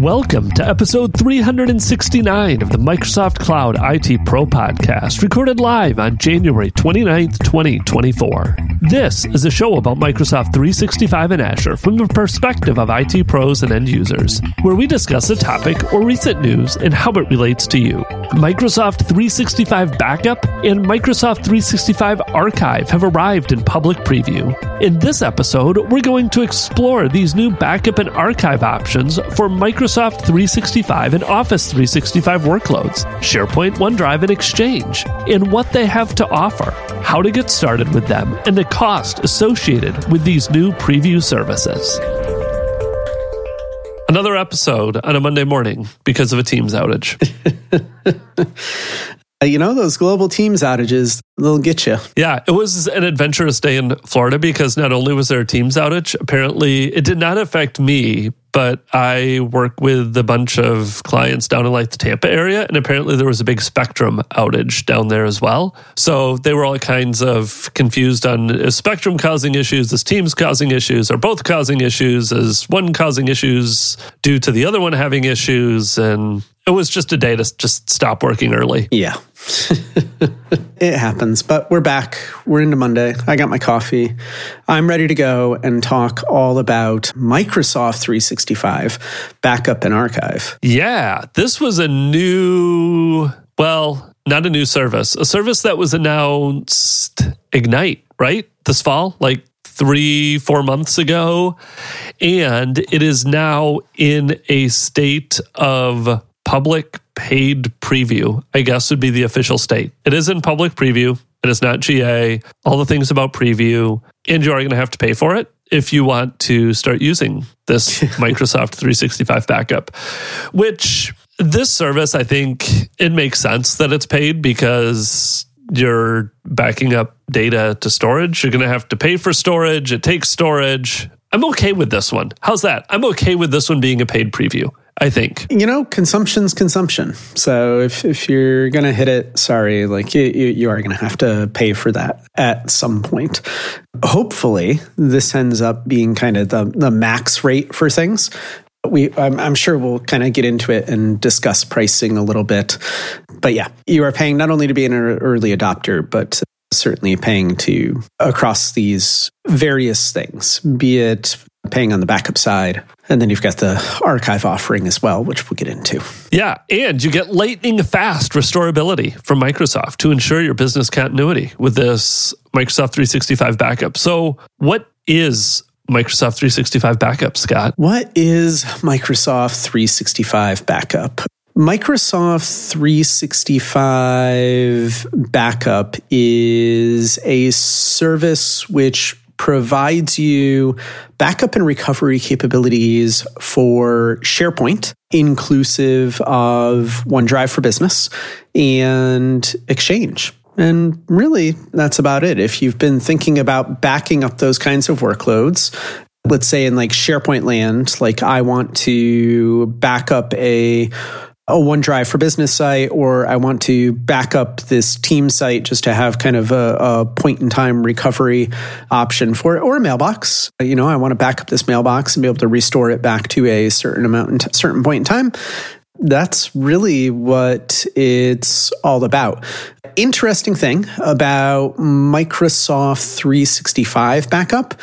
Welcome to episode 369 of the Microsoft Cloud IT Pro podcast, recorded live on January 29th, 2024. This is a show about Microsoft 365 and Azure from the perspective of IT pros and end users, where we discuss a topic or recent news and how it relates to you. Microsoft 365 Backup and Microsoft 365 Archive have arrived in public preview. In this episode, we're going to explore these new backup and archive options for Microsoft 365 and Office 365 workloads, SharePoint, OneDrive, and Exchange, and what they have to offer, how to get started with them, and the cost associated with these new preview services. Another episode on a Monday morning because of a Teams outage. Uh, you know, those global Teams outages, they'll get you. Yeah, it was an adventurous day in Florida because not only was there a Teams outage, apparently it did not affect me, but I work with a bunch of clients down in like the Tampa area, and apparently there was a big Spectrum outage down there as well. So they were all kinds of confused on is Spectrum causing issues, is Teams causing issues, are both causing issues, is one causing issues due to the other one having issues, and it was just a day to just stop working early. Yeah. it happens, but we're back. We're into Monday. I got my coffee. I'm ready to go and talk all about Microsoft 365 backup and archive. Yeah, this was a new, well, not a new service, a service that was announced Ignite, right? This fall, like three, four months ago. And it is now in a state of public paid preview, I guess would be the official state. It is in public preview. It is not GA. All the things about preview, and you are going to have to pay for it if you want to start using this Microsoft 365 backup, which this service, I think it makes sense that it's paid because you're backing up data to storage. You're going to have to pay for storage. It takes storage. I'm okay with this one. How's that? I'm okay with this one being a paid preview. I think. You know, consumption's consumption. So if, if you're going to hit it, sorry, like you, you are going to have to pay for that at some point. Hopefully, this ends up being kind of the, the max rate for things. We, I'm, I'm sure we'll kind of get into it and discuss pricing a little bit. But yeah, you are paying not only to be an early adopter, but certainly paying to across these various things, be it paying on the backup side. And then you've got the archive offering as well, which we'll get into. Yeah. And you get lightning fast restorability from Microsoft to ensure your business continuity with this Microsoft 365 backup. So, what is Microsoft 365 backup, Scott? What is Microsoft 365 backup? Microsoft 365 backup is a service which provides you backup and recovery capabilities for SharePoint, inclusive of OneDrive for Business and Exchange. And really, that's about it. If you've been thinking about backing up those kinds of workloads, let's say in like SharePoint land, like I want to back up a a OneDrive for business site, or I want to back up this team site just to have kind of a, a point in time recovery option for it, or a mailbox. You know, I want to back up this mailbox and be able to restore it back to a certain amount, certain point in time that's really what it's all about. Interesting thing about Microsoft 365 backup,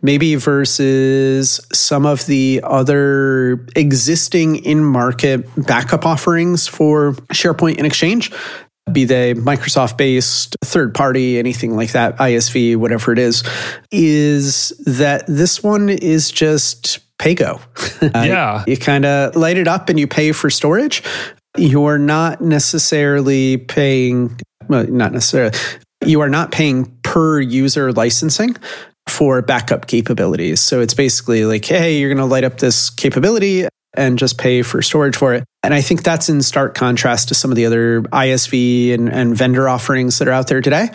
maybe versus some of the other existing in market backup offerings for SharePoint and Exchange, be they Microsoft based, third party, anything like that, ISV, whatever it is, is that this one is just PayGo. Uh, yeah. You kind of light it up and you pay for storage. You're not necessarily paying, well, not necessarily, you are not paying per user licensing for backup capabilities. So it's basically like, hey, you're going to light up this capability and just pay for storage for it. And I think that's in stark contrast to some of the other ISV and, and vendor offerings that are out there today,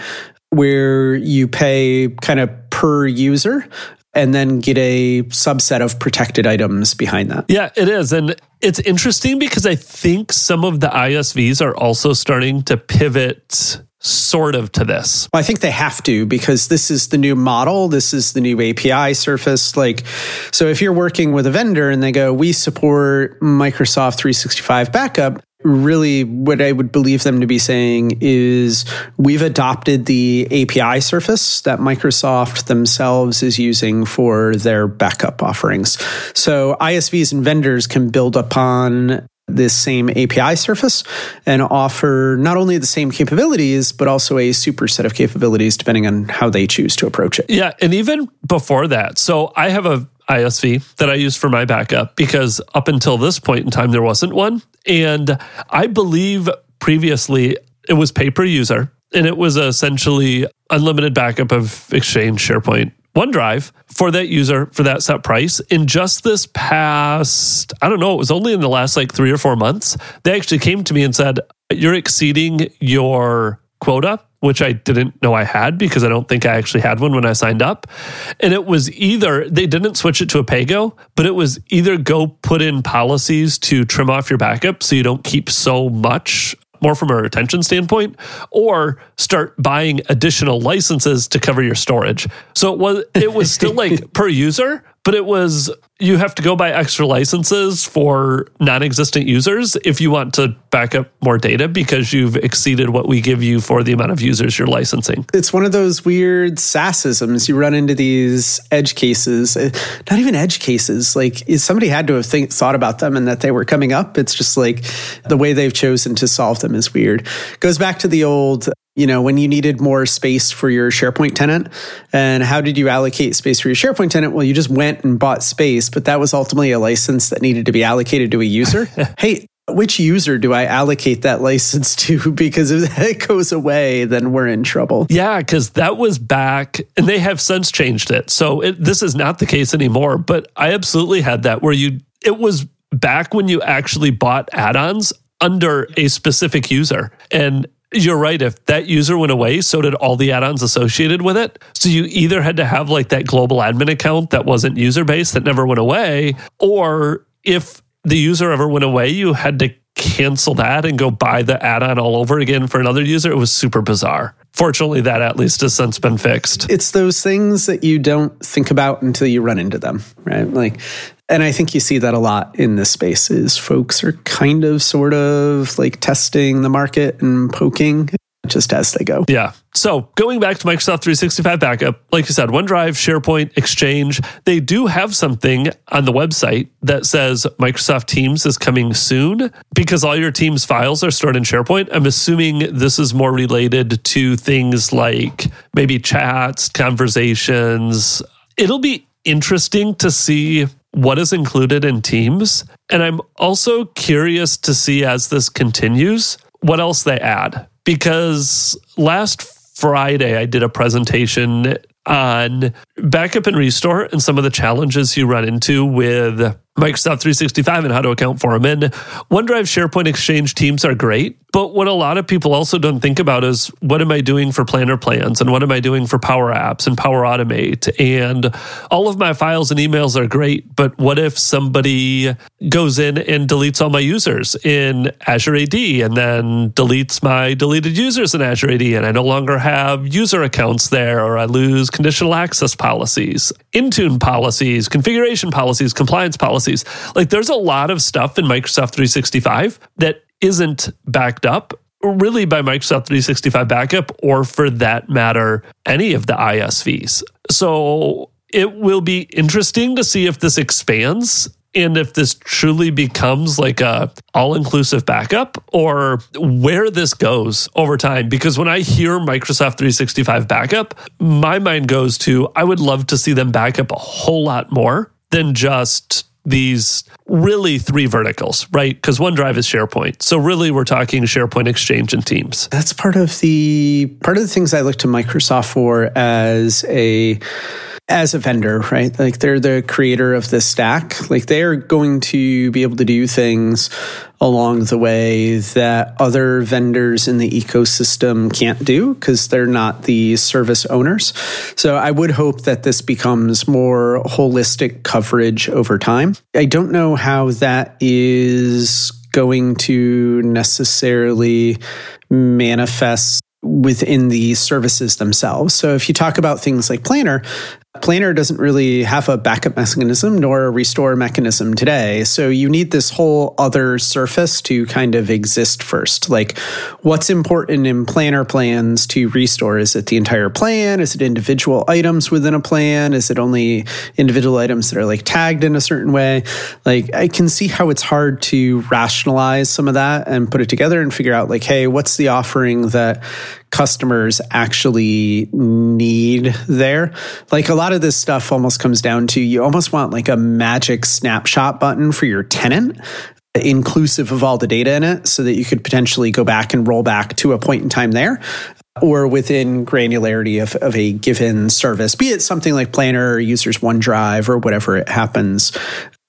where you pay kind of per user and then get a subset of protected items behind that. Yeah, it is. And it's interesting because I think some of the ISVs are also starting to pivot sort of to this? Well, I think they have to because this is the new model. This is the new API surface. Like, so if you're working with a vendor and they go, we support Microsoft 365 backup, really what I would believe them to be saying is we've adopted the API surface that Microsoft themselves is using for their backup offerings. So ISVs and vendors can build upon this same API surface and offer not only the same capabilities, but also a super set of capabilities depending on how they choose to approach it. Yeah. And even before that, so I have a ISV that I use for my backup because up until this point in time, there wasn't one. And I believe previously it was pay per user and it was essentially unlimited backup of Exchange, SharePoint, OneDrive for that user for that set price. In just this past, I don't know, it was only in the last like three or four months, they actually came to me and said, You're exceeding your quota, which I didn't know I had because I don't think I actually had one when I signed up. And it was either they didn't switch it to a PayGo, but it was either go put in policies to trim off your backup so you don't keep so much more from a retention standpoint, or start buying additional licenses to cover your storage. So it was it was still like per user, but it was you have to go buy extra licenses for non-existent users if you want to back up more data because you've exceeded what we give you for the amount of users you're licensing. It's one of those weird SaaSisms. You run into these edge cases, eh, not even edge cases. Like somebody had to have think, thought about them and that they were coming up. It's just like the way they've chosen to solve them is weird. Goes back to the old you know, when you needed more space for your SharePoint tenant. And how did you allocate space for your SharePoint tenant? Well, you just went and bought space, but that was ultimately a license that needed to be allocated to a user. hey, which user do I allocate that license to? Because if it goes away, then we're in trouble. Yeah, because that was back, and they have since changed it. So it, this is not the case anymore. But I absolutely had that where you, it was back when you actually bought add ons under a specific user. And you're right. If that user went away, so did all the add ons associated with it. So you either had to have like that global admin account that wasn't user based that never went away, or if the user ever went away, you had to cancel that and go buy the add on all over again for another user. It was super bizarre. Fortunately, that at least has since been fixed. It's those things that you don't think about until you run into them, right? Like and I think you see that a lot in this space is folks are kind of sort of like testing the market and poking just as they go. Yeah. So going back to Microsoft 365 backup, like you said, OneDrive, SharePoint, Exchange, they do have something on the website that says Microsoft Teams is coming soon because all your Teams files are stored in SharePoint. I'm assuming this is more related to things like maybe chats, conversations. It'll be interesting to see what is included in Teams. And I'm also curious to see as this continues what else they add. Because last Friday, I did a presentation on backup and restore and some of the challenges you run into with Microsoft 365 and how to account for them. And OneDrive, SharePoint, Exchange, Teams are great. But what a lot of people also don't think about is what am I doing for planner plans and what am I doing for Power Apps and Power Automate? And all of my files and emails are great. But what if somebody goes in and deletes all my users in Azure AD and then deletes my deleted users in Azure AD and I no longer have user accounts there or I lose conditional access policies, Intune policies, configuration policies, compliance policies? Like there's a lot of stuff in Microsoft 365 that isn't backed up really by Microsoft 365 backup or for that matter, any of the ISVs. So it will be interesting to see if this expands and if this truly becomes like a all-inclusive backup or where this goes over time because when i hear microsoft 365 backup my mind goes to i would love to see them back up a whole lot more than just these really three verticals, right? Because OneDrive is SharePoint. So really we're talking SharePoint Exchange and Teams. That's part of the part of the things I look to Microsoft for as a as a vendor, right? Like they're the creator of this stack. Like they're going to be able to do things along the way that other vendors in the ecosystem can't do because they're not the service owners. So I would hope that this becomes more holistic coverage over time. I don't know how that is going to necessarily manifest within the services themselves. So if you talk about things like Planner, Planner doesn't really have a backup mechanism nor a restore mechanism today. So you need this whole other surface to kind of exist first. Like what's important in Planner plans to restore? Is it the entire plan? Is it individual items within a plan? Is it only individual items that are like tagged in a certain way? Like I can see how it's hard to rationalize some of that and put it together and figure out like, hey, what's the offering that customers actually need there. Like a lot of this stuff almost comes down to you almost want like a magic snapshot button for your tenant inclusive of all the data in it so that you could potentially go back and roll back to a point in time there or within granularity of, of a given service, be it something like Planner or Users OneDrive or whatever it happens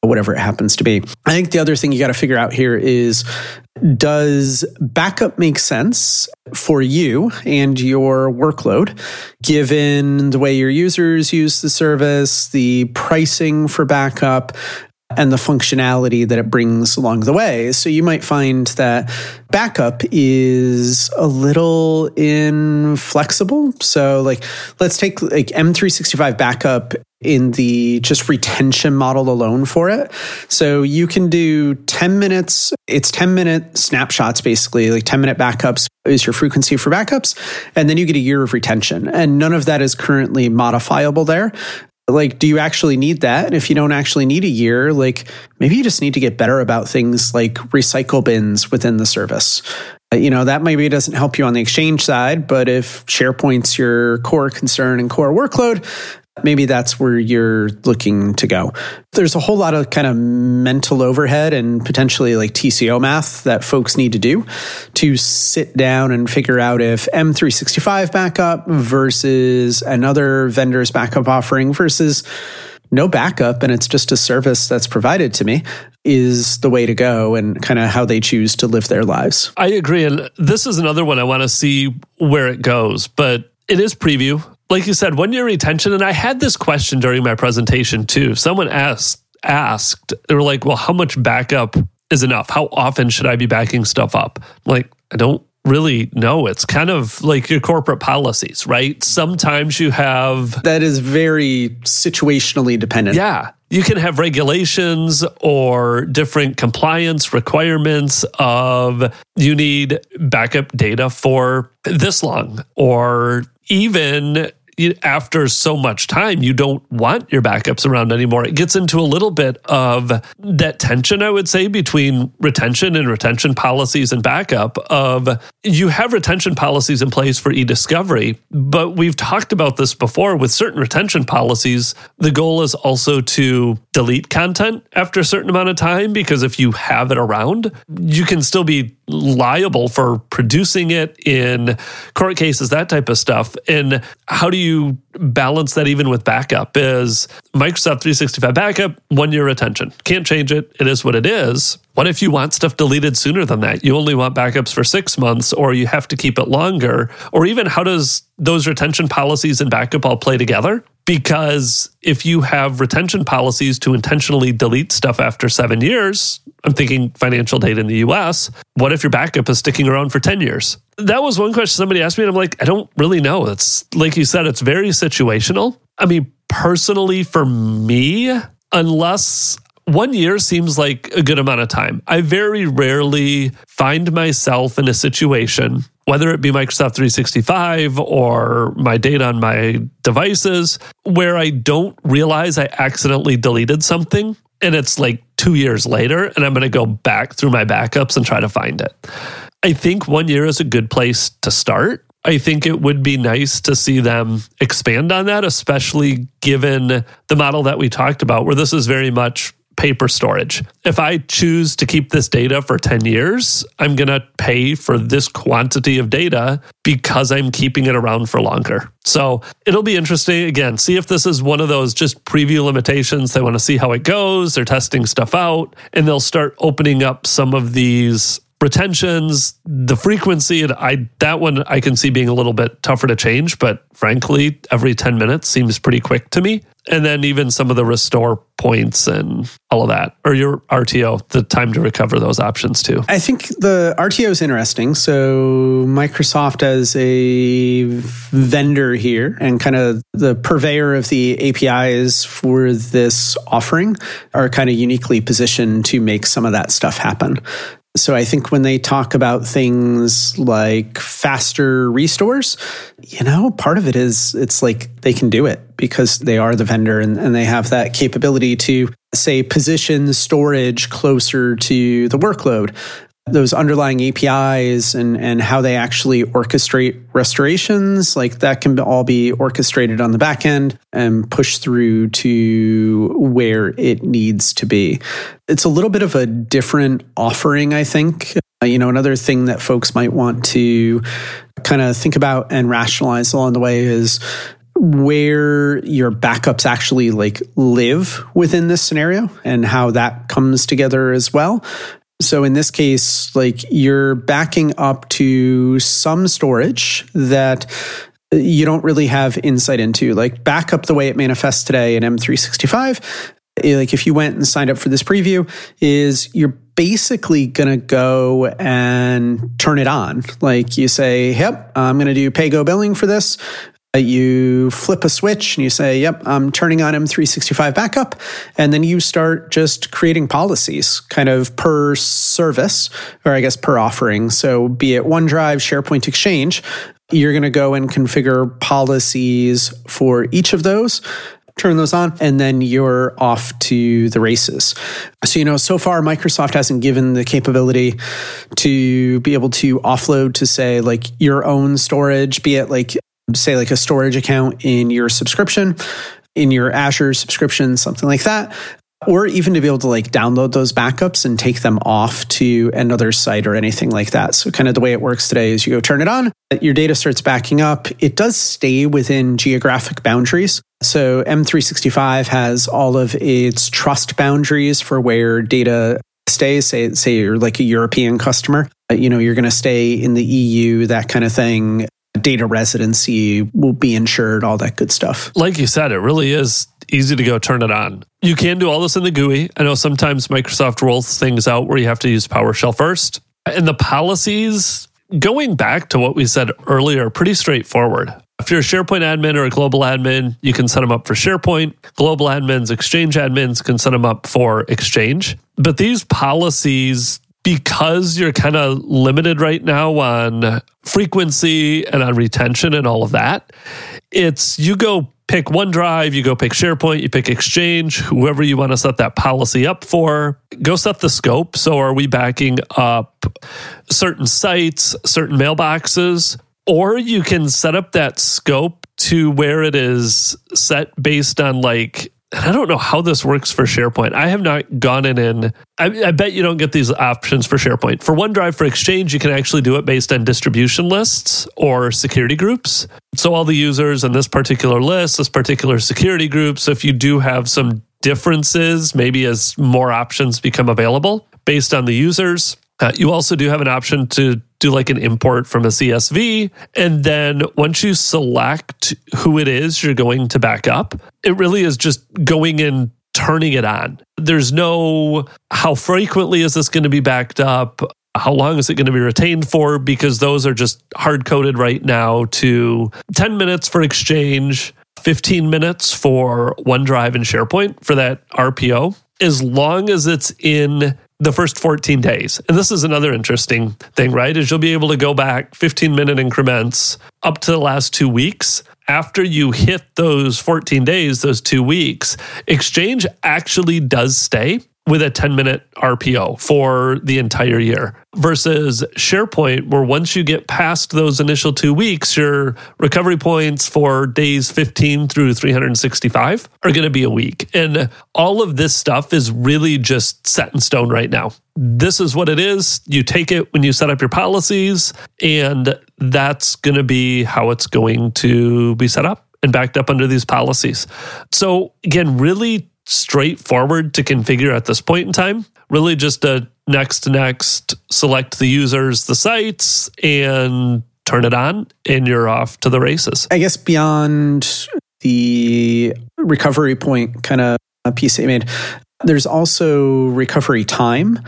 whatever it happens to be. I think the other thing you got to figure out here is does backup make sense for you and your workload, given the way your users use the service, the pricing for backup, and the functionality that it brings along the way. So you might find that backup is a little inflexible. So like let's take like M365 backup in the just retention model alone for it. So you can do 10 minutes, it's 10 minute snapshots basically, like 10 minute backups is your frequency for backups. And then you get a year of retention. And none of that is currently modifiable there like do you actually need that and if you don't actually need a year like maybe you just need to get better about things like recycle bins within the service uh, you know that maybe doesn't help you on the exchange side but if sharepoint's your core concern and core workload maybe that's where you're looking to go. There's a whole lot of kind of mental overhead and potentially like TCO math that folks need to do to sit down and figure out if M365 backup versus another vendor's backup offering versus no backup and it's just a service that's provided to me is the way to go and kind of how they choose to live their lives. I agree. And this is another one I want to see where it goes, but it is preview like you said, one year retention. And I had this question during my presentation too. Someone asked, asked, they were like, well, how much backup is enough? How often should I be backing stuff up? I'm like, I don't really know. It's kind of like your corporate policies, right? Sometimes you have. That is very situationally dependent. Yeah. You can have regulations or different compliance requirements of you need backup data for this long or even after so much time, you don't want your backups around anymore. It gets into a little bit of that tension, I would say, between retention and retention policies and backup. Of you have retention policies in place for e-discovery, but we've talked about this before with certain retention policies. The goal is also to delete content after a certain amount of time because if you have it around, you can still be liable for producing it in court cases, that type of stuff. And how do you balance that even with backup? Is Microsoft 365 backup, one year retention. Can't change it. It is what it is. What if you want stuff deleted sooner than that? You only want backups for six months, or you have to keep it longer? Or even how does those retention policies and backup all play together? Because if you have retention policies to intentionally delete stuff after seven years, I'm thinking financial data in the US, what if your backup is sticking around for 10 years? That was one question somebody asked me, and I'm like, I don't really know. It's like you said, it's very situational. I mean, personally, for me, unless one year seems like a good amount of time. I very rarely find myself in a situation whether it be Microsoft 365 or my data on my devices, where I don't realize I accidentally deleted something and it's like two years later and I'm going to go back through my backups and try to find it. I think one year is a good place to start. I think it would be nice to see them expand on that, especially given the model that we talked about, where this is very much paper storage. If I choose to keep this data for 10 years, I'm going to pay for this quantity of data because I'm keeping it around for longer. So it'll be interesting. Again, see if this is one of those just preview limitations. They want to see how it goes. They're testing stuff out and they'll start opening up some of these retentions, the frequency, and I that one I can see being a little bit tougher to change, but frankly, every 10 minutes seems pretty quick to me. And then even some of the restore points and all of that, or your RTO, the time to recover those options too. I think the RTO is interesting. So Microsoft as a vendor here and kind of the purveyor of the APIs for this offering are kind of uniquely positioned to make some of that stuff happen. So I think when they talk about things like faster restores, you know, part of it is it's like they can do it because they are the vendor and, and they have that capability to say position storage closer to the workload those underlying APIs and, and how they actually orchestrate restorations, like that can all be orchestrated on the back end and pushed through to where it needs to be. It's a little bit of a different offering, I think. Uh, you know, another thing that folks might want to kind of think about and rationalize along the way is where your backups actually like live within this scenario and how that comes together as well so in this case, like you're backing up to some storage that you don't really have insight into. Like backup the way it manifests today in M365. Eh, like if you went and signed up for this preview, is you're basically going to go and turn it on. Like you say, yep, I'm going to do pay go billing for this you flip a switch and you say, Yep, I'm turning on M365 backup. And then you start just creating policies kind of per service, or I guess per offering. So be it OneDrive, SharePoint Exchange, you're going to go and configure policies for each of those turn those on, and then you're off to the races. So, you know, so far Microsoft hasn't given the capability to be able to offload to say like your own storage, be it like say like a storage account in your subscription, in your Azure subscription, something like that. Or even to be able to like download those backups and take them off to another site or anything like that. So, kind of the way it works today is you go turn it on, your data starts backing up. It does stay within geographic boundaries. So, M365 has all of its trust boundaries for where data stays. Say, say you're like a European customer, you know, you're going to stay in the EU, that kind of thing data residency will be insured, all that good stuff. Like you said, it really is easy to go turn it on. You can do all this in the GUI. I know sometimes Microsoft rolls things out where you have to use PowerShell first. And the policies, going back to what we said earlier, pretty straightforward. If you're a SharePoint admin or a global admin, you can set them up for SharePoint. Global admins, Exchange admins can set them up for Exchange. But these policies because you're kind of limited right now on frequency and on retention and all of that, it's you go pick OneDrive, you go pick SharePoint, you pick Exchange, whoever you want to set that policy up for, go set the scope. So, are we backing up certain sites, certain mailboxes? Or you can set up that scope to where it is set based on like and I don't know how this works for SharePoint. I have not gone in and I, I, bet you don't get these options for SharePoint. For OneDrive for Exchange, you can actually do it based on distribution lists or security groups. So all the users in this particular list, this particular security group. So if you do have some differences, maybe as more options become available based on the users, uh, you also do have an option to do like an import from a CSV. And then once you select who it is you're going to back up, it really is just going and turning it on. There's no how frequently is this going to be backed up? How long is it going to be retained for? Because those are just hard coded right now to 10 minutes for Exchange, 15 minutes for OneDrive and SharePoint for that RPO. As long as it's in the first 14 days. And this is another interesting thing, right? Is you'll be able to go back 15 minute increments up to the last two weeks. After you hit those 14 days, those two weeks, Exchange actually does stay with a 10 minute RPO for the entire year versus SharePoint, where once you get past those initial two weeks, your recovery points for days 15 through 365 are going to be a week. And all of this stuff is really just set in stone right now. This is what it is. You take it when you set up your policies, and that's going to be how it's going to be set up and backed up under these policies. So, again, really straightforward to configure at this point in time. Really just a next, next, select the users, the sites, and turn it on, and you're off to the races. I guess beyond the recovery point kind of piece that you made. There's also recovery time.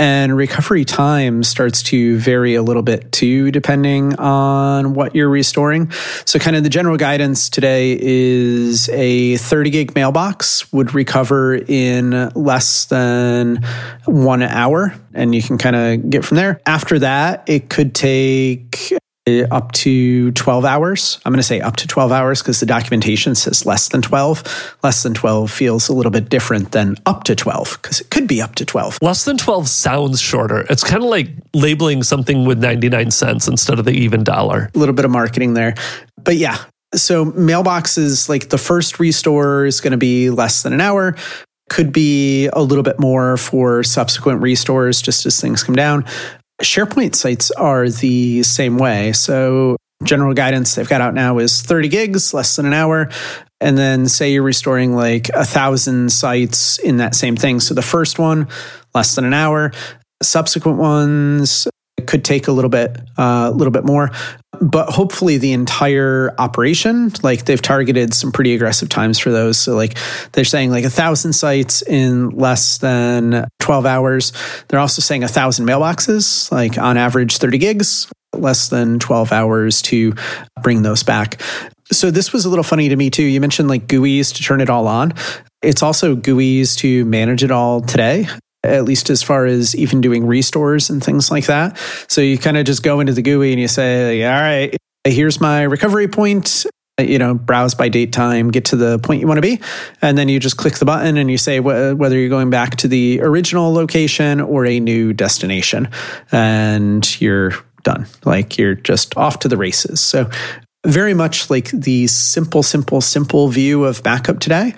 And recovery time starts to vary a little bit too, depending on what you're restoring. So, kind of the general guidance today is a 30 gig mailbox would recover in less than one hour, and you can kind of get from there. After that, it could take Uh, up to 12 hours. I'm going to say up to 12 hours because the documentation says less than 12. Less than 12 feels a little bit different than up to 12 because it could be up to 12. Less than 12 sounds shorter. It's kind of like labeling something with 99 cents instead of the even dollar. A little bit of marketing there. But yeah, so mailboxes, like the first restore is going to be less than an hour could be a little bit more for subsequent restores just as things come down. SharePoint sites are the same way. So, general guidance they've got out now is 30 gigs, less than an hour. And then, say you're restoring like a thousand sites in that same thing. So, the first one, less than an hour. Subsequent ones could take a little bit, a uh, little bit more. But hopefully the entire operation like they've targeted some pretty aggressive times for those. So like they're saying like a thousand sites in less than 12 hours. They're also saying a thousand mailboxes like on average 30 gigs less than 12 hours to bring those back. So this was a little funny to me too. You mentioned like GUIs to turn it all on. It's also GUIs to manage it all today at least as far as even doing restores and things like that. So you kind of just go into the GUI and you say, all right, here's my recovery point. Uh, you know, browse by date time, get to the point you want to be. And then you just click the button and you say wh- whether you're going back to the original location or a new destination. And you're done. Like you're just off to the races. So, very much like the simple, simple, simple view of backup today.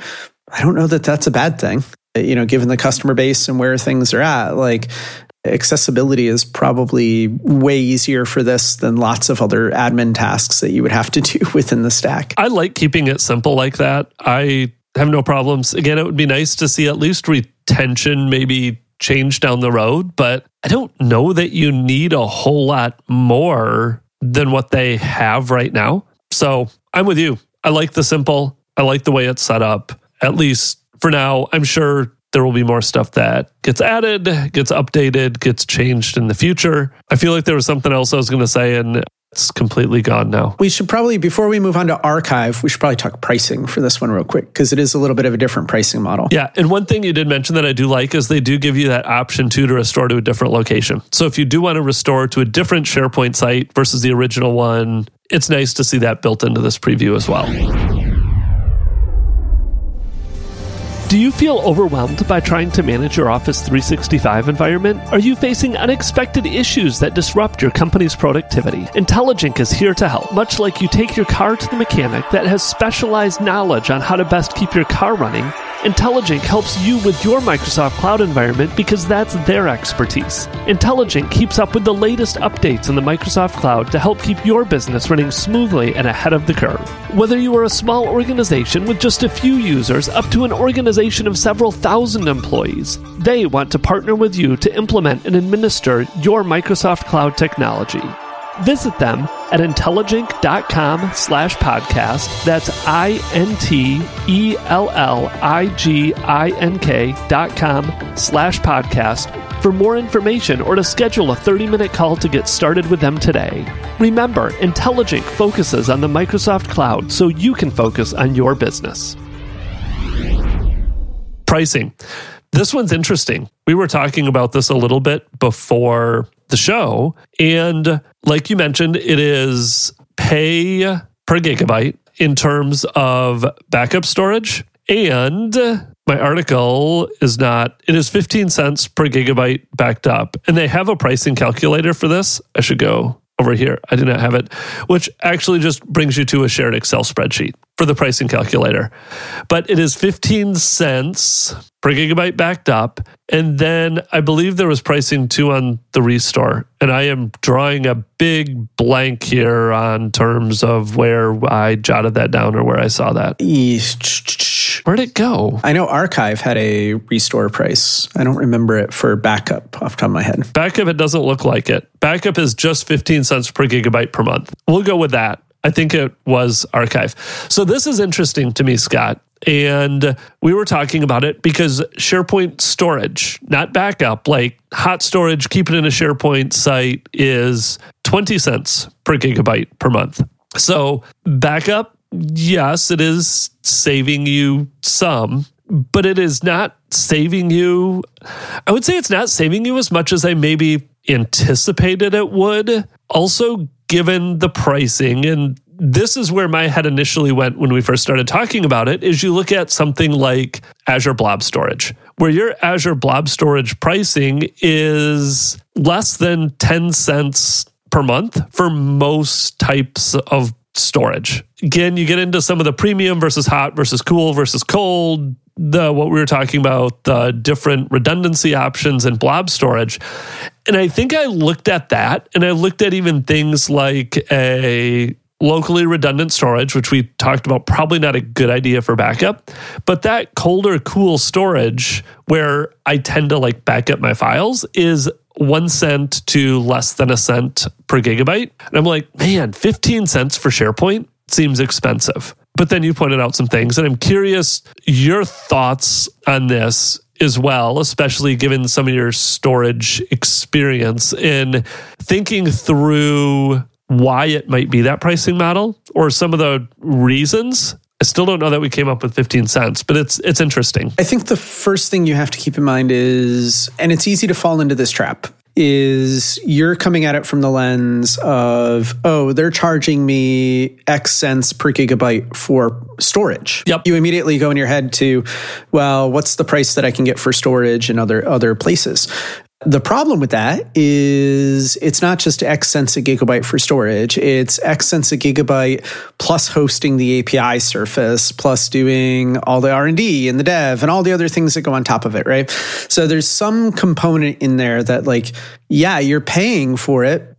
I don't know that that's a bad thing Uh, you know, given the customer base and where things are at, like accessibility is probably way easier for this than lots of other admin tasks that you would have to do within the stack. I like keeping it simple like that. I have no problems. Again, it would be nice to see at least retention maybe change down the road, but I don't know that you need a whole lot more than what they have right now. So I'm with you. I like the simple. I like the way it's set up. At least for now, I'm sure there will be more stuff that gets added, gets updated, gets changed in the future. I feel like there was something else I was going to say, and it's completely gone now. We should probably, before we move on to archive, we should probably talk pricing for this one real quick because it is a little bit of a different pricing model. Yeah. And one thing you did mention that I do like is they do give you that option too to restore to a different location. So if you do want to restore to a different SharePoint site versus the original one, it's nice to see that built into this preview as well. Do you feel overwhelmed by trying to manage your Office 365 environment? Are you facing unexpected issues that disrupt your company's productivity? Intelligink is here to help. Much like you take your car to the mechanic that has specialized knowledge on how to best keep your car running, Intelligink helps you with your Microsoft Cloud environment because that's their expertise. Intelligink keeps up with the latest updates in the Microsoft Cloud to help keep your business running smoothly and ahead of the curve. Whether you are a small organization with just a few users up to an organization of several thousand employees, they want to partner with you to implement and administer your Microsoft Cloud technology. Visit them at intelligink.com slash podcast. That's I-N-T-E-L-L-I-G-I-N-K dot com slash podcast for more information or to schedule a 30-minute call to get started with them today. Remember, Intelligink focuses on the Microsoft Cloud so you can focus on your business. Pricing. This one's interesting. We were talking about this a little bit before the show. And like you mentioned, it is pay per gigabyte in terms of backup storage. And my article is not, it is 15 cents per gigabyte backed up. And they have a pricing calculator for this. I should go over here. I do not have it, which actually just brings you to a shared Excel spreadsheet for the pricing calculator. But it is 15 cents per gigabyte backed up. And then I believe there was pricing too on the restore. And I am drawing a big blank here on terms of where I jotted that down or where I saw that. Where'd it go? I know Archive had a restore price. I don't remember it for backup off the top of my head. Backup, it doesn't look like it. Backup is just 15 cents per gigabyte per month. We'll go with that. I think it was archive. So this is interesting to me, Scott. And we were talking about it because SharePoint storage, not backup, like hot storage, keep it in a SharePoint site is 20 cents per gigabyte per month. So backup, yes, it is saving you some, but it is not saving you. I would say it's not saving you as much as I maybe anticipated it would. Also, given the pricing and this is where my head initially went when we first started talking about it is you look at something like Azure Blob Storage where your Azure Blob Storage pricing is less than 10 cents per month for most types of storage. Again, you get into some of the premium versus hot versus cool versus cold, the what we were talking about, the different redundancy options and blob storage. And I think I looked at that and I looked at even things like a locally redundant storage, which we talked about, probably not a good idea for backup. But that cold or cool storage, where I tend to like back up my files, is one cent to less than a cent per gigabyte. And I'm like, man, 15 cents for SharePoint seems expensive. But then you pointed out some things, and I'm curious your thoughts on this as well, especially given some of your storage experience in thinking through why it might be that pricing model or some of the reasons. I still don't know that we came up with 15 cents, but it's it's interesting. I think the first thing you have to keep in mind is and it's easy to fall into this trap is you're coming at it from the lens of oh they're charging me x cents per gigabyte for storage. Yep. You immediately go in your head to well what's the price that i can get for storage in other other places the problem with that is it's not just X cents a gigabyte for storage. It's X cents a gigabyte plus hosting the API surface, plus doing all the R&D and the dev and all the other things that go on top of it, right? So there's some component in there that like, yeah, you're paying for it,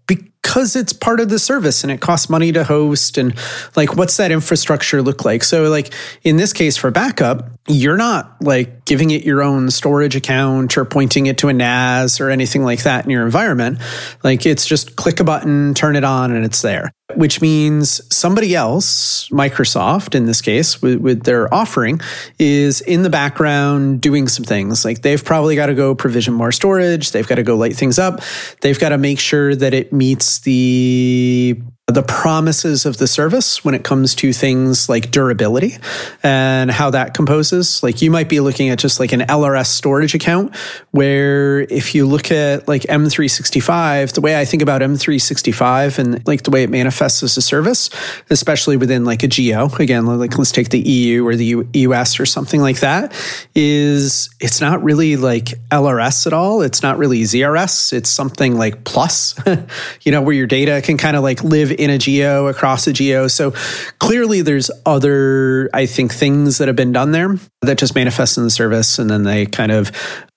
because it's part of the service and it costs money to host and like what's that infrastructure look like? So like in this case for backup you're not like giving it your own storage account or pointing it to a NAS or anything like that in your environment. Like it's just click a button turn it on and it's there which means somebody else, Microsoft in this case, with, with, their offering, is in the background doing some things. Like they've probably got to go provision more storage, they've got to go light things up, they've got to make sure that it meets the the promises of the service when it comes to things like durability and how that composes. Like you might be looking at just like an LRS storage account where if you look at like M365, the way I think about M365 and like the way it manifests as a service, especially within like a geo, again, like let's take the EU or the US or something like that, is it's not really like LRS at all. It's not really ZRS. It's something like plus, you know, where your data can kind of like live in a geo across a geo. So clearly there's other, I think, things that have been done there that just manifest in the service and then they kind of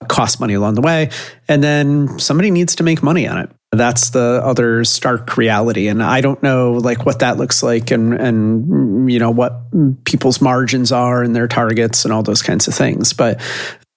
cost money along the way. And then somebody needs to make money on it. That's the other stark reality. And I don't know like what that looks like and and you know what people's margins are and their targets and all those kinds of things. But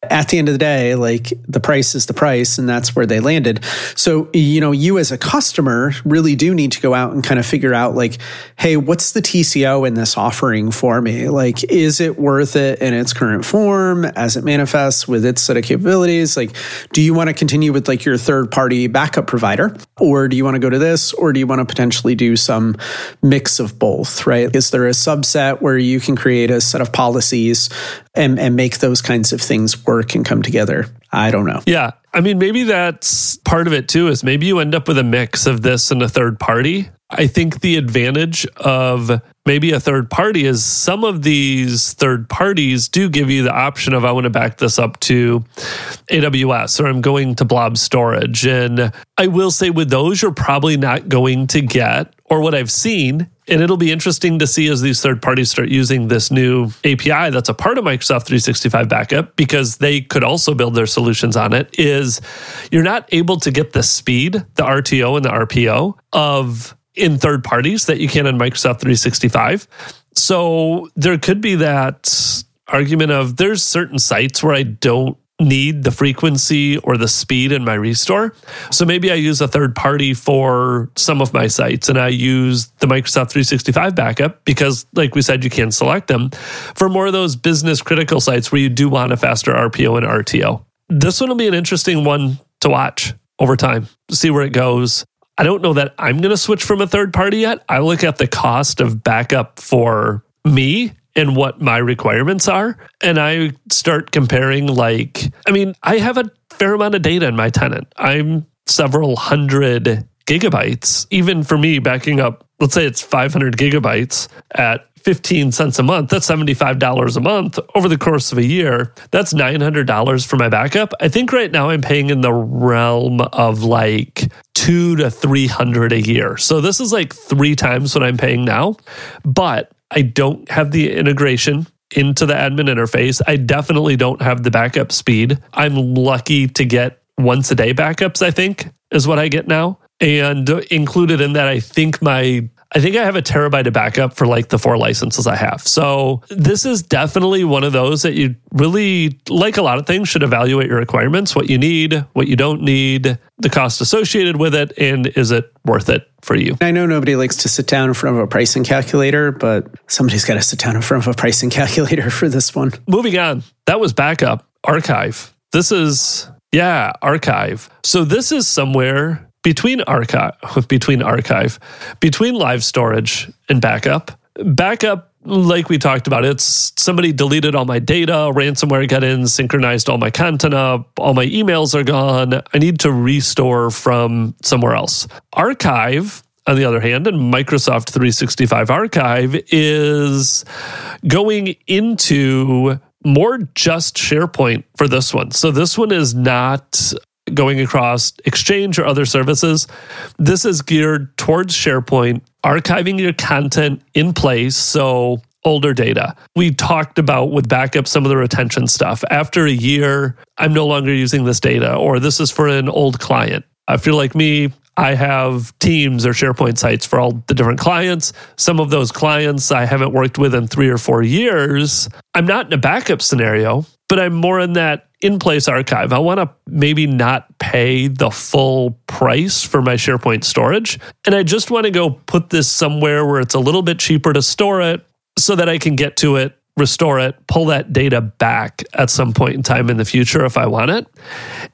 at the end of the day, like the price is the price, and that's where they landed. So, you know, you as a customer really do need to go out and kind of figure out, like, hey, what's the TCO in this offering for me? Like, is it worth it in its current form as it manifests with its set of capabilities? Like, do you want to continue with like your third party backup provider, or do you want to go to this, or do you want to potentially do some mix of both, right? Is there a subset where you can create a set of policies and, and make those kinds of things work and come together. I don't know. Yeah. I mean, maybe that's part of it too, is maybe you end up with a mix of this and a third party. I think the advantage of maybe a third party is some of these third parties do give you the option of I want to back this up to AWS or I'm going to blob storage. And I will say with those, you're probably not going to get, or what I've seen, and it'll be interesting to see as these third parties start using this new API that's a part of Microsoft 365 backup because they could also build their solutions on it is you're not able to get the speed, the RTO and the RPO of in third parties that you can in Microsoft 365. So there could be that argument of there's certain sites where I don't need the frequency or the speed in my restore. So maybe I use a third party for some of my sites and I use the Microsoft 365 backup because, like we said, you can select them for more of those business critical sites where you do want a faster RPO and RTO. This one will be an interesting one to watch over time, see where it goes. I don't know that I'm going to switch from a third party yet. I look at the cost of backup for me and what my requirements are. And I start comparing, like, I mean, I have a fair amount of data in my tenant. I'm several hundred gigabytes. Even for me, backing up, let's say it's 500 gigabytes at 15 cents a month, that's $75 a month over the course of a year. That's $900 for my backup. I think right now I'm paying in the realm of like two to 300 a year. So this is like three times what I'm paying now, but I don't have the integration into the admin interface. I definitely don't have the backup speed. I'm lucky to get once a day backups, I think is what I get now. And included in that, I think my I think I have a terabyte of backup for like the four licenses I have. So this is definitely one of those that you really, like a lot of things, should evaluate your requirements, what you need, what you don't need, the cost associated with it, and is it worth it for you? I know nobody likes to sit down in front of a pricing calculator, but somebody's got to sit down in front of a pricing calculator for this one. Moving on. That was backup, archive. This is, yeah, archive. So this is somewhere between archive between archive between live storage and backup. Backup like we talked about it's somebody deleted all my data ransomware got in synchronized all my content up all my emails are gone. I need to restore from somewhere else. Archive on the other hand, and Microsoft 365 Archive is going into more just SharePoint for this one. So this one is not going across Exchange or other services. This is geared towards SharePoint, archiving your content in place. So, older data. We talked about with backup some of the retention stuff. After a year, I'm no longer using this data, or this is for an old client. I feel like me, I have teams or SharePoint sites for all the different clients. Some of those clients I haven't worked with in three or four years. I'm not in a backup scenario, but I'm more in that in place archive. I want to maybe not pay the full price for my SharePoint storage. And I just want to go put this somewhere where it's a little bit cheaper to store it so that I can get to it, restore it, pull that data back at some point in time in the future if I want it.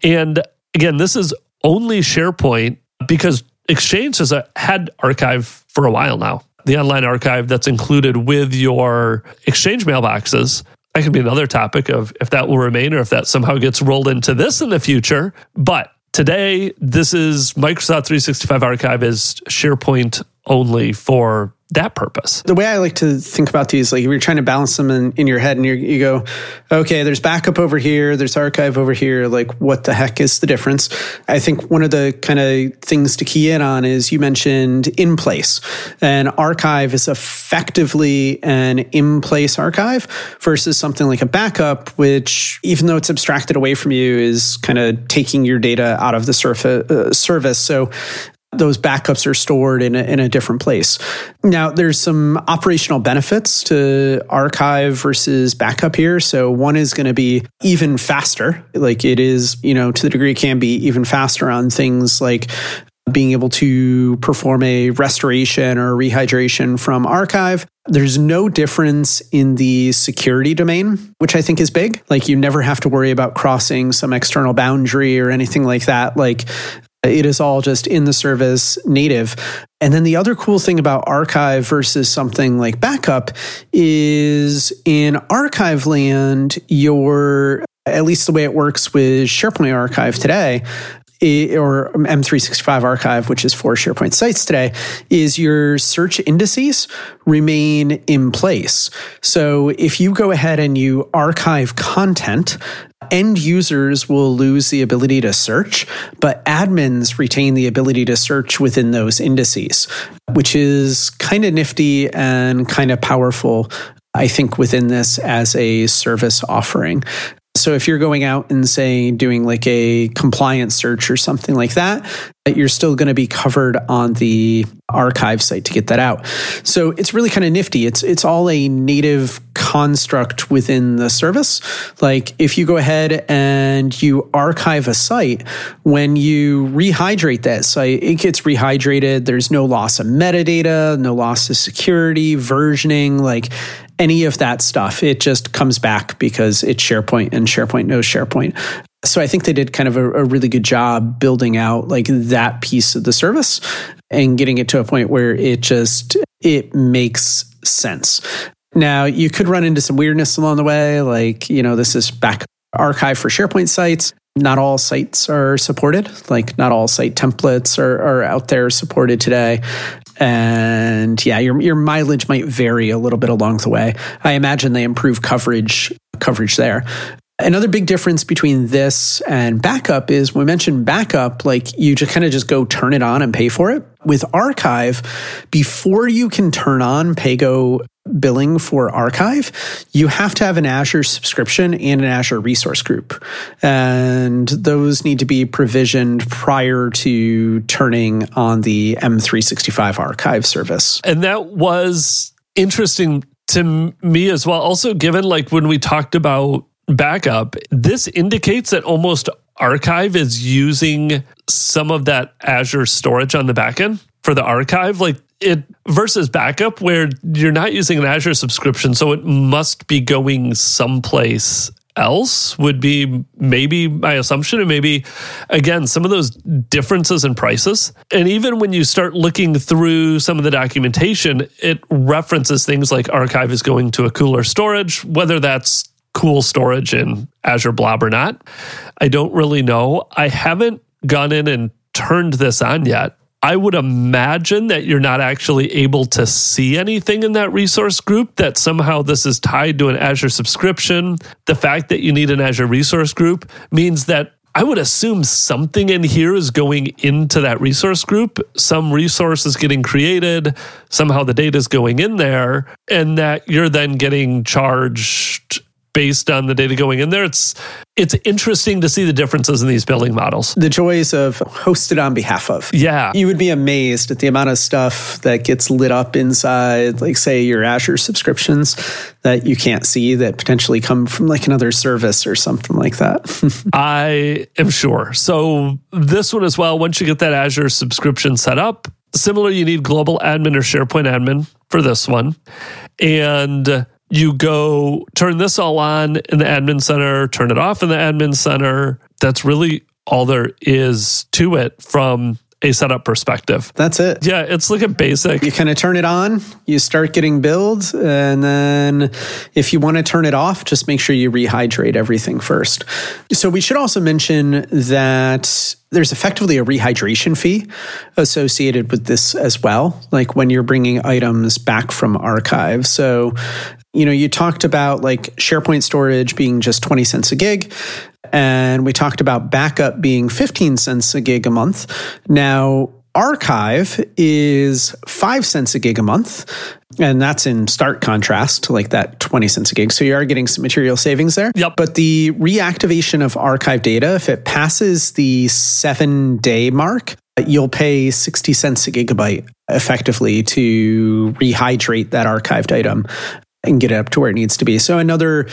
And again, this is only SharePoint because Exchange has a, had archive for a while now. The online archive that's included with your Exchange mailboxes that could be another topic of if that will remain or if that somehow gets rolled into this in the future. But today, this is Microsoft 365 Archive is SharePoint only for that purpose. The way I like to think about these, like if you're trying to balance them in, in your head and you go, okay, there's backup over here, there's archive over here, like what the heck is the difference? I think one of the kind of things to key in on is you mentioned in place. An archive is effectively an in place archive versus something like a backup, which even though it's abstracted away from you, is kind of taking your data out of the surface, uh, service. So those backups are stored in a, in a different place. Now, there's some operational benefits to archive versus backup here. So one is going to be even faster, like it is, you know, to the degree it can be even faster on things like being able to perform a restoration or rehydration from archive. There's no difference in the security domain, which I think is big. Like you never have to worry about crossing some external boundary or anything like that. Like it is all just in the service native. And then the other cool thing about archive versus something like backup is in archive land, your at least the way it works with SharePoint Archive today, or M365 Archive, which is for SharePoint sites today, is your search indices remain in place. So if you go ahead and you archive content, end users will lose the ability to search, but admins retain the ability to search within those indices, which is kind of nifty and kind of powerful I think within this as a service offering. So if you're going out and say doing like a compliance search or something like that, you're still going to be covered on the archive site to get that out. So it's really kind of nifty. It's it's all a native construct within the service. Like if you go ahead and you archive a site, when you rehydrate that site, it gets rehydrated. There's no loss of metadata, no loss of security, versioning, like any of that stuff. It just comes back because it's SharePoint and SharePoint knows SharePoint. So I think they did kind of a, a, really good job building out like that piece of the service and getting it to a point where it just it makes sense. Now you could run into some weirdness along the way, like you know this is back archive for SharePoint sites. Not all sites are supported. Like not all site templates are, are out there supported today and yeah, your your mileage might vary a little bit along the way. I imagine they improve coverage coverage there. Another big difference between this and backup is we mentioned backup, like you just kind of just go turn it on and pay for it. With archive, before you can turn on PayGo billing for archive, you have to have an Azure subscription and an Azure resource group. And those need to be provisioned prior to turning on the M365 archive service. And that was interesting to me as well. Also, given like when we talked about backup, this indicates that almost archive is using some of that Azure storage on the backend for the archive. Like it versus backup, where you're not using an Azure subscription, so it must be going someplace else would be maybe my assumption and maybe again some of those differences in prices and even when you start looking through some of the documentation it references things like archive is going to a cooler storage whether that's cool storage in Azure Blob or not. I don't really know. I haven't gone in and turned this on yet. I would imagine that you're not actually able to see anything in that resource group, that somehow this is tied to an Azure subscription. The fact that you need an Azure resource group means that I would assume something in here is going into that resource group. Some resource is getting created. Somehow the data is going in there, and that you're then getting charged based on the data going in there. It's it's interesting to see the differences in these billing models. The joys of hosted on behalf of. Yeah. You would be amazed at the amount of stuff that gets lit up inside, like say your Azure subscriptions that you can't see that potentially come from like another service or something like that. I am sure. So this one as well, once you get that Azure subscription set up, similar, you need global admin or SharePoint admin for this one. And you go turn this all on in the admin center, turn it off in the admin center. That's really all there is to it from a setup perspective. That's it. Yeah, it's like a basic. You kind of turn it on, you start getting builds, and then if you want to turn it off, just make sure you rehydrate everything first. So we should also mention that there's effectively a rehydration fee associated with this as well, like when you're bringing items back from archive. So you know, you talked about like SharePoint storage being just 20 cents a gig. And we talked about backup being 15 cents a gig a month. Now, archive is five cents a gig a month. And that's in stark contrast to like that 20 cents a gig. So you are getting some material savings there. Yep. But the reactivation of archive data, if it passes the seven day mark, you'll pay 60 cents a gigabyte effectively to rehydrate that archived item and get it up to where it needs to be. So another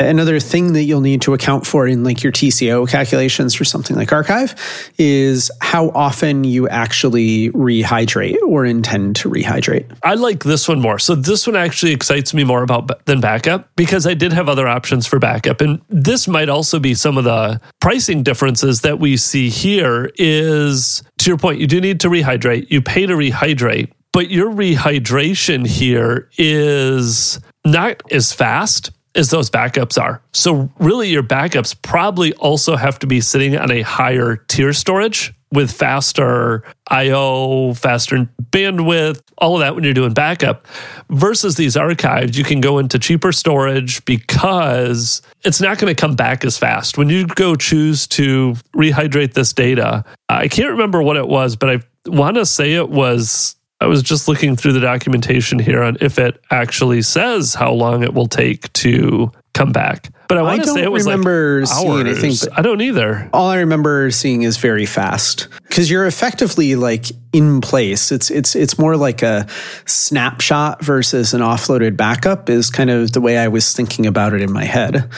another thing that you'll need to account for in like your TCO calculations for something like archive is how often you actually rehydrate or intend to rehydrate. I like this one more. So this one actually excites me more about than backup because I did have other options for backup and this might also be some of the pricing differences that we see here is to your point you do need to rehydrate. You pay to rehydrate, but your rehydration here is not as fast as those backups are. So, really, your backups probably also have to be sitting on a higher tier storage with faster IO, faster bandwidth, all of that when you're doing backup. Versus these archives, you can go into cheaper storage because it's not going to come back as fast. When you go choose to rehydrate this data, I can't remember what it was, but I want to say it was I was just looking through the documentation here on if it actually says how long it will take to come back. But I want to say it was remember like seeing hours. anything. I don't either. All I remember seeing is very fast because you're effectively like in place. It's it's it's more like a snapshot versus an offloaded backup is kind of the way I was thinking about it in my head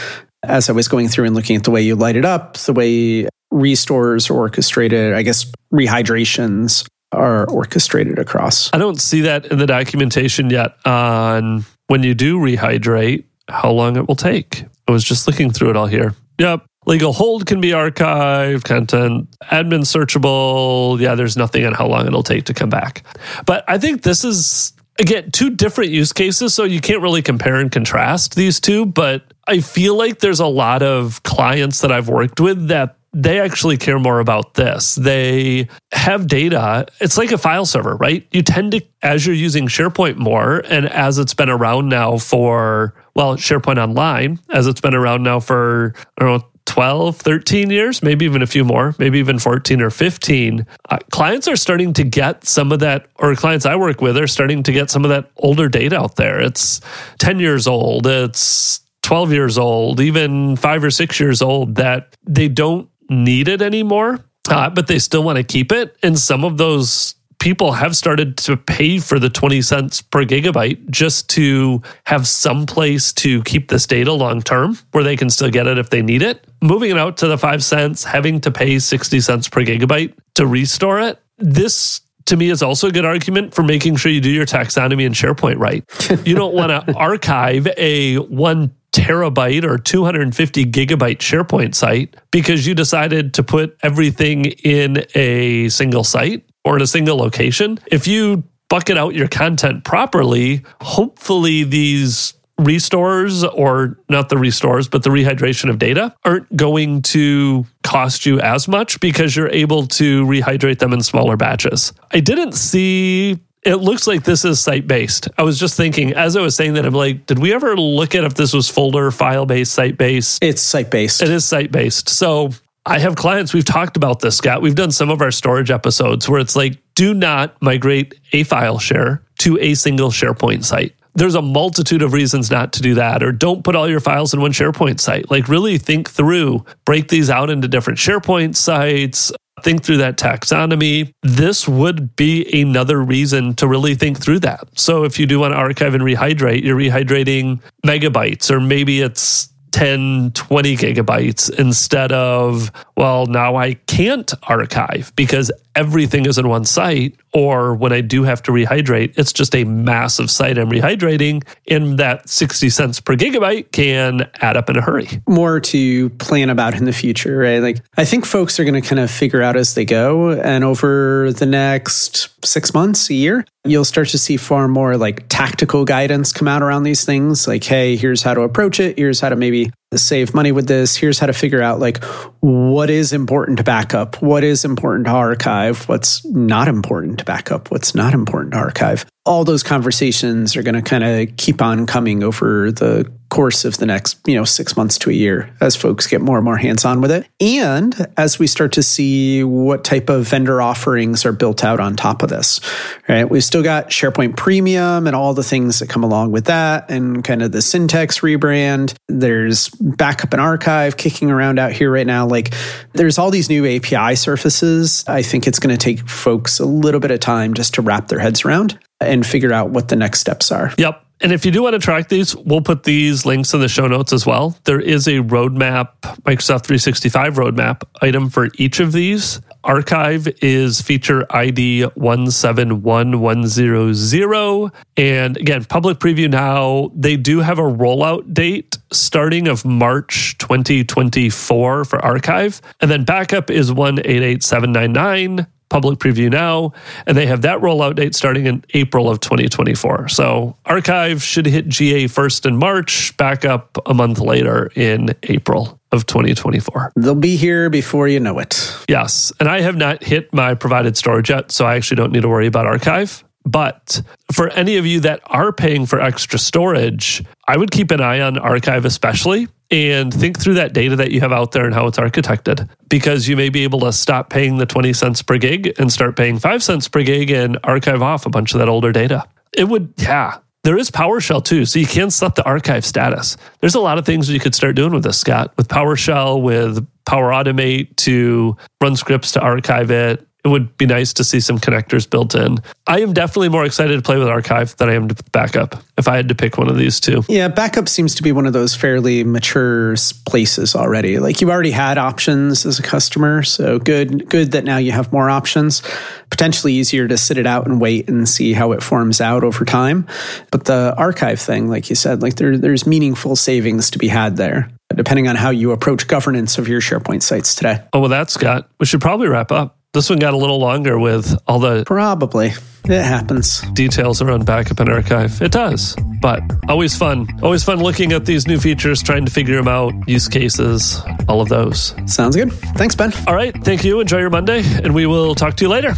as I was going through and looking at the way you light it up, the way restores are orchestrated, I guess rehydrations are orchestrated across. I don't see that in the documentation yet on when you do rehydrate, how long it will take. I was just looking through it all here. Yep. Legal hold can be archived, content admin searchable. Yeah, there's nothing on how long it'll take to come back. But I think this is, again, two different use cases. So you can't really compare and contrast these two. But I feel like there's a lot of clients that I've worked with that they actually care more about this. They have data. It's like a file server, right? You tend to, as you're using SharePoint more, and as it's been around now for, well, SharePoint Online, as it's been around now for, I don't know, 12, 13 years, maybe even a few more, maybe even 14 or 15, uh, clients are starting to get some of that, or clients I work with are starting to get some of that older data out there. It's 10 years old, it's 12 years old, even five or six years old that they don't need it anymore, uh, but they still want to keep it. And some of those people have started to pay for the 20 cents per gigabyte just to have some place to keep this data long term where they can still get it if they need it. Moving it out to the five cents, having to pay 60 cents per gigabyte to restore it. This to me is also a good argument for making sure you do your taxonomy in SharePoint right. you don't want to archive a one terabyte or 250 gigabyte SharePoint site because you decided to put everything in a single site or in a single location. If you bucket out your content properly, hopefully these restores or not the restores, but the rehydration of data aren't going to cost you as much because you're able to rehydrate them in smaller batches. I didn't see it looks like this is site based. I was just thinking as I was saying that, I'm like, did we ever look at if this was folder, file based, site based? It's site based. It is site based. So I have clients, we've talked about this, Scott. We've done some of our storage episodes where it's like, do not migrate a file share to a single SharePoint site. There's a multitude of reasons not to do that, or don't put all your files in one SharePoint site. Like, really think through, break these out into different SharePoint sites, think through that taxonomy, this would be another reason to really think through that. So if you do want to archive and rehydrate, you're rehydrating megabytes, or maybe it's 10, 20 gigabytes instead of, well, now I can't archive because everything is in one site. Or when I do have to rehydrate, it's just a massive site I'm rehydrating. And that 60 cents per gigabyte can add up in a hurry. More to plan about in the future, right? Like, I think folks are going to kind of figure out as they go. And over the next six months, a year, you'll start to see far more like tactical guidance come out around these things. Like, hey, here's how to approach it. Here's how to maybe save money with this. Here's how to figure out like what is important to backup, what is important to archive, what's not important to backup, what's not important to archive. All those conversations are going to kind of keep on coming over the course of the next, you know, 6 months to a year as folks get more and more hands-on with it. And as we start to see what type of vendor offerings are built out on top of this. Right? We've still got SharePoint Premium and all the things that come along with that and kind of the Syntex rebrand. There's backup and archive kicking around out here right now. Like there's all these new API surfaces. I think it's going to take folks a little bit of time just to wrap their heads around and figure out what the next steps are. Yep. And if you do want to track these, we'll put these links in the show notes as well. There is a roadmap, Microsoft 365 roadmap item for each of these. Archive is feature ID 171100. And again, public preview now. They do have a rollout date starting of March 2024 for archive. And then backup is 188799 public preview now, and they have that rollout date starting in April of 2024. So archive should hit GA first in March, back up a month later in April of 2024. They'll be here before you know it. Yes. And I have not hit my provided storage yet, so I actually don't need to worry about archive. But for any of you that are paying for extra storage, I would keep an eye on archive, especially, and think through that data that you have out there and how it's architected. Because you may be able to stop paying the 20 cents per gig and start paying five cents per gig and archive off a bunch of that older data. It would, yeah. There is PowerShell too, so you can set the archive status. There's a lot of things you could start doing with this, Scott, with PowerShell, with Power Automate to run scripts to archive it. It would be nice to see some connectors built in. I am definitely more excited to play with archive than I am to backup if I had to pick one of these two. Yeah, backup seems to be one of those fairly mature places already. Like you already had options as a customer, so good good that now you have more options. Potentially easier to sit it out and wait and see how it forms out over time. But the archive thing, like you said, like there there's meaningful savings to be had there depending on how you approach governance of your SharePoint sites today. Oh, well, that, Scott, we should probably wrap up. This one got a little longer with all the probably it happens details around backup and archive. It does, but always fun. Always fun looking at these new features, trying to figure them out, use cases, all of those. Sounds good. Thanks, Ben. All right, thank you. Enjoy your Monday, and we will talk to you later.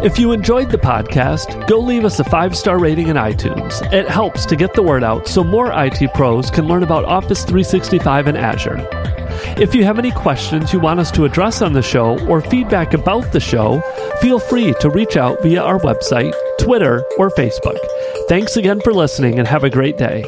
If you enjoyed the podcast, go leave us a five star rating in iTunes. It helps to get the word out so more IT pros can learn about Office 365 and Azure. If you have any questions you want us to address on the show or feedback about the show, feel free to reach out via our website, Twitter, or Facebook. Thanks again for listening and have a great day.